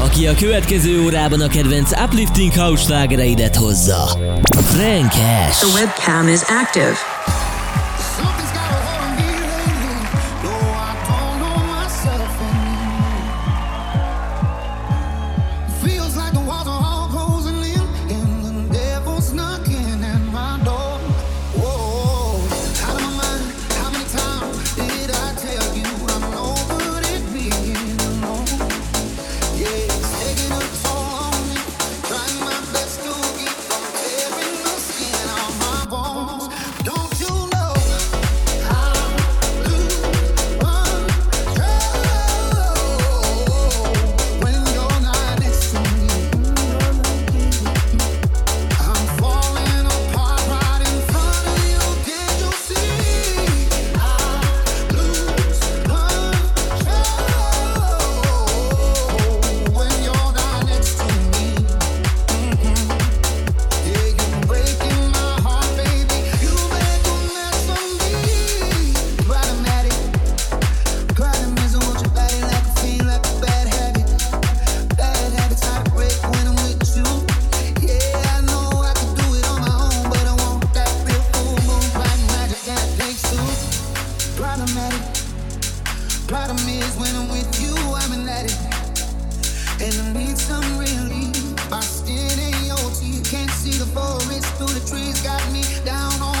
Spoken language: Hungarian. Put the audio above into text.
aki a következő órában a kedvenc uplifting house slágereidet hozza. Frankes. The webcam is active. Problem is when I'm with you, I'm an addict, and I need some relief. My skin ain't OT, can't see the forest through the trees. Got me down on